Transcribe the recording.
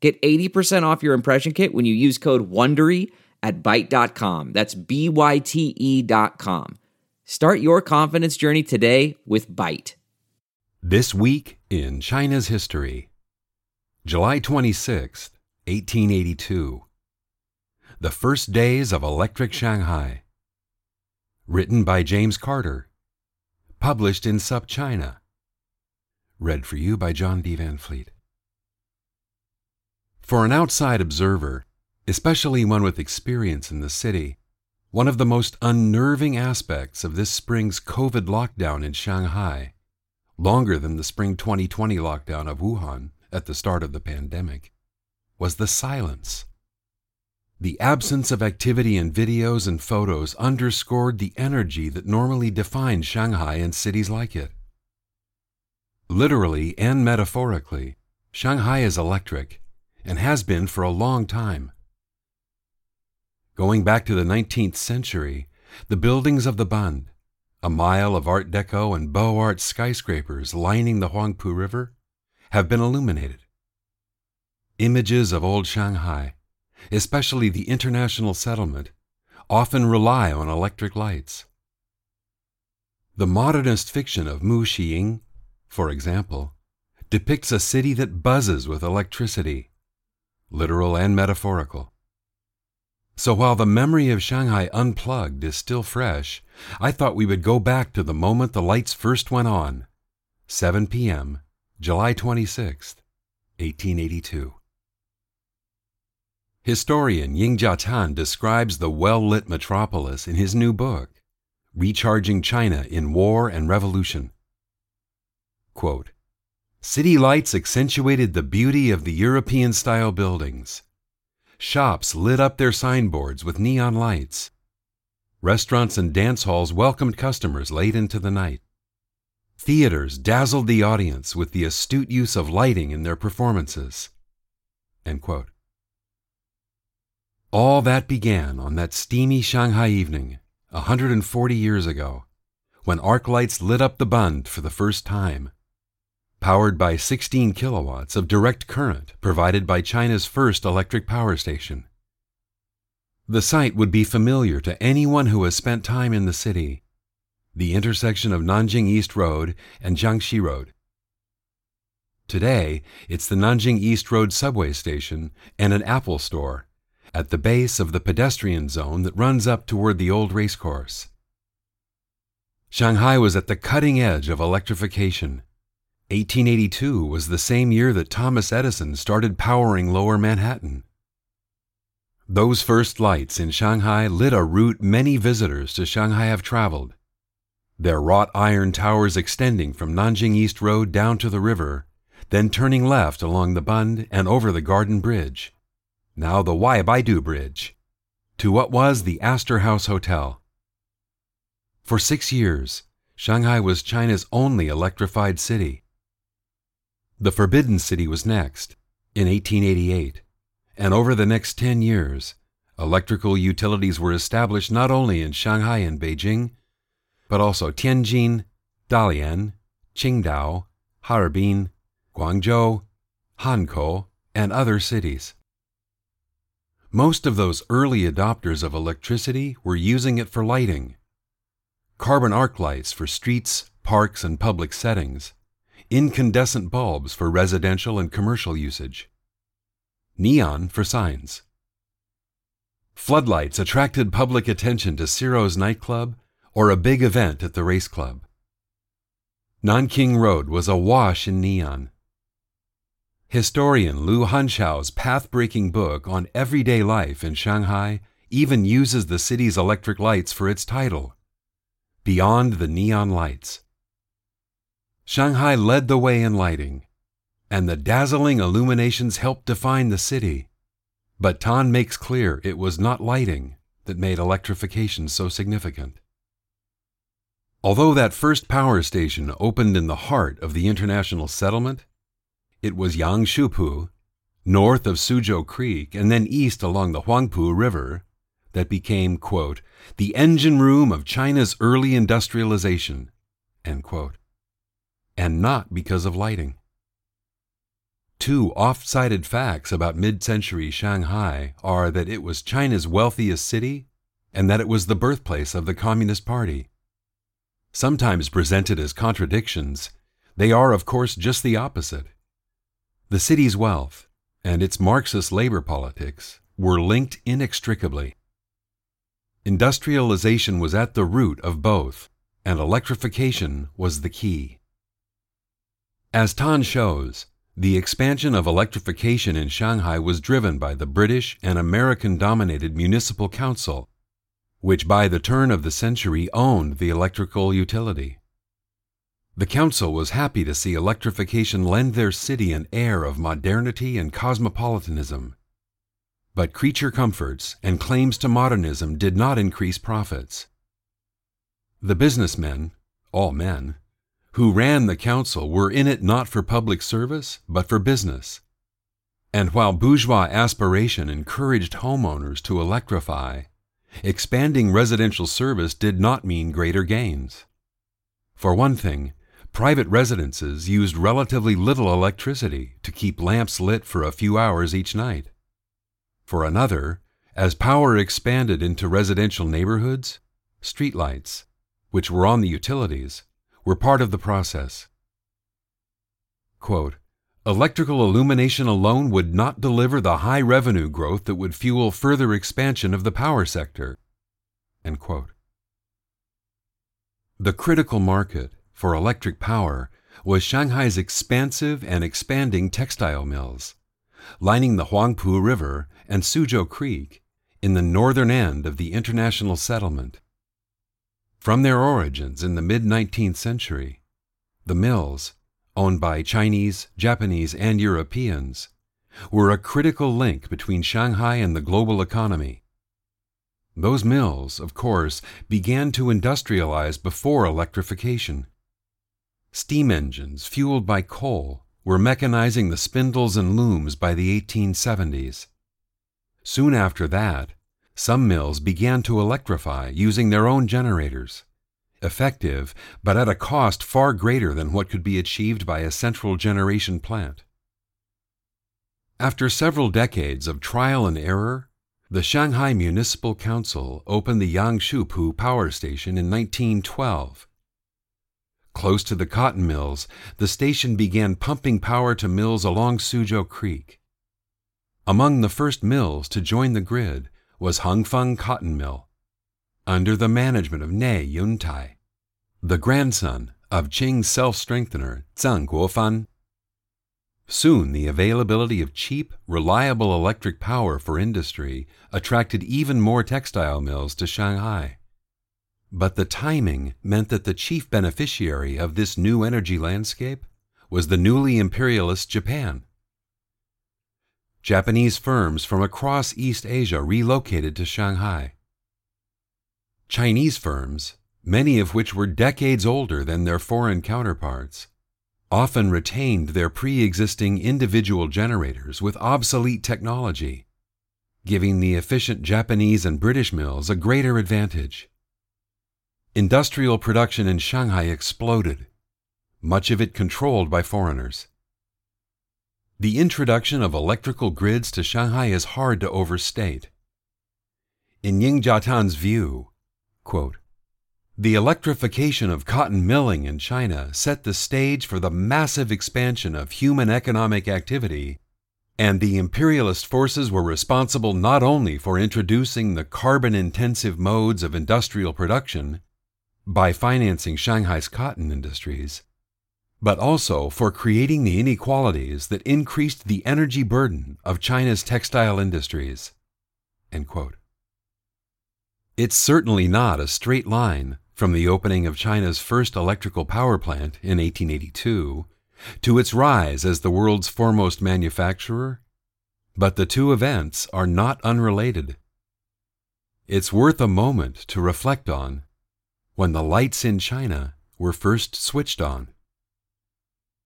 Get 80% off your impression kit when you use code WONDERY at Byte.com. That's B-Y-T-E dot com. Start your confidence journey today with Byte. This week in China's history. July 26, 1882. The first days of electric Shanghai. Written by James Carter. Published in SupChina Read for you by John D. Van Fleet. For an outside observer, especially one with experience in the city, one of the most unnerving aspects of this spring's COVID lockdown in Shanghai, longer than the spring 2020 lockdown of Wuhan at the start of the pandemic, was the silence. The absence of activity in videos and photos underscored the energy that normally defines Shanghai and cities like it. Literally and metaphorically, Shanghai is electric and has been for a long time. Going back to the 19th century, the buildings of the Bund, a mile of Art Deco and Beaux Art skyscrapers lining the Huangpu River, have been illuminated. Images of old Shanghai, especially the international settlement, often rely on electric lights. The modernist fiction of Mu Shiying, for example, depicts a city that buzzes with electricity literal and metaphorical. So while the memory of Shanghai unplugged is still fresh, I thought we would go back to the moment the lights first went on 7 p.m., July 26, 1882. Historian Ying Jiatan describes the well lit metropolis in his new book, Recharging China in War and Revolution. Quote, City lights accentuated the beauty of the European style buildings. Shops lit up their signboards with neon lights. Restaurants and dance halls welcomed customers late into the night. Theaters dazzled the audience with the astute use of lighting in their performances. All that began on that steamy Shanghai evening, a 140 years ago, when arc lights lit up the Bund for the first time powered by 16 kilowatts of direct current provided by China's first electric power station. The site would be familiar to anyone who has spent time in the city, the intersection of Nanjing East Road and Jiangxi Road. Today, it's the Nanjing East Road subway station and an Apple store at the base of the pedestrian zone that runs up toward the old racecourse. Shanghai was at the cutting edge of electrification 1882 was the same year that Thomas Edison started powering lower Manhattan. Those first lights in Shanghai lit a route many visitors to Shanghai have traveled. Their wrought iron towers extending from Nanjing East Road down to the river, then turning left along the Bund and over the Garden Bridge, now the Wai Baidu Bridge, to what was the Astor House Hotel. For six years, Shanghai was China's only electrified city. The Forbidden City was next, in 1888, and over the next 10 years, electrical utilities were established not only in Shanghai and Beijing, but also Tianjin, Dalian, Qingdao, Harbin, Guangzhou, Hankou, and other cities. Most of those early adopters of electricity were using it for lighting. Carbon arc lights for streets, parks, and public settings incandescent bulbs for residential and commercial usage, neon for signs. Floodlights attracted public attention to Ciro's nightclub or a big event at the race club. Nanking Road was awash in neon. Historian Lu Hanchao's path breaking book on everyday life in Shanghai even uses the city's electric lights for its title Beyond the Neon Lights. Shanghai led the way in lighting, and the dazzling illuminations helped define the city. But Tan makes clear it was not lighting that made electrification so significant. Although that first power station opened in the heart of the international settlement, it was Yangshupu, north of Suzhou Creek and then east along the Huangpu River, that became, quote, the engine room of China's early industrialization, end quote, and not because of lighting. Two oft cited facts about mid century Shanghai are that it was China's wealthiest city and that it was the birthplace of the Communist Party. Sometimes presented as contradictions, they are, of course, just the opposite. The city's wealth and its Marxist labor politics were linked inextricably. Industrialization was at the root of both, and electrification was the key. As Tan shows, the expansion of electrification in Shanghai was driven by the British and American dominated Municipal Council, which by the turn of the century owned the electrical utility. The council was happy to see electrification lend their city an air of modernity and cosmopolitanism. But creature comforts and claims to modernism did not increase profits. The businessmen, all men, who ran the council were in it not for public service, but for business. And while bourgeois aspiration encouraged homeowners to electrify, expanding residential service did not mean greater gains. For one thing, private residences used relatively little electricity to keep lamps lit for a few hours each night. For another, as power expanded into residential neighborhoods, streetlights, which were on the utilities, were part of the process. Quote, Electrical illumination alone would not deliver the high revenue growth that would fuel further expansion of the power sector. The critical market for electric power was Shanghai's expansive and expanding textile mills, lining the Huangpu River and Suzhou Creek in the northern end of the international settlement. From their origins in the mid 19th century, the mills, owned by Chinese, Japanese, and Europeans, were a critical link between Shanghai and the global economy. Those mills, of course, began to industrialize before electrification. Steam engines fueled by coal were mechanizing the spindles and looms by the 1870s. Soon after that, some mills began to electrify using their own generators. Effective, but at a cost far greater than what could be achieved by a central generation plant. After several decades of trial and error, the Shanghai Municipal Council opened the Yangshupu power station in 1912. Close to the cotton mills, the station began pumping power to mills along Suzhou Creek. Among the first mills to join the grid was Hengfeng Cotton Mill, under the management of Nie Yuntai, the grandson of Qing's self-strengthener Zeng Guofan. Soon the availability of cheap, reliable electric power for industry attracted even more textile mills to Shanghai. But the timing meant that the chief beneficiary of this new energy landscape was the newly imperialist Japan. Japanese firms from across East Asia relocated to Shanghai. Chinese firms, many of which were decades older than their foreign counterparts, often retained their pre existing individual generators with obsolete technology, giving the efficient Japanese and British mills a greater advantage. Industrial production in Shanghai exploded, much of it controlled by foreigners. The introduction of electrical grids to Shanghai is hard to overstate. In Ying Jiatan's view, quote, the electrification of cotton milling in China set the stage for the massive expansion of human economic activity, and the imperialist forces were responsible not only for introducing the carbon intensive modes of industrial production by financing Shanghai's cotton industries, but also for creating the inequalities that increased the energy burden of China's textile industries. It's certainly not a straight line from the opening of China's first electrical power plant in 1882 to its rise as the world's foremost manufacturer, but the two events are not unrelated. It's worth a moment to reflect on when the lights in China were first switched on.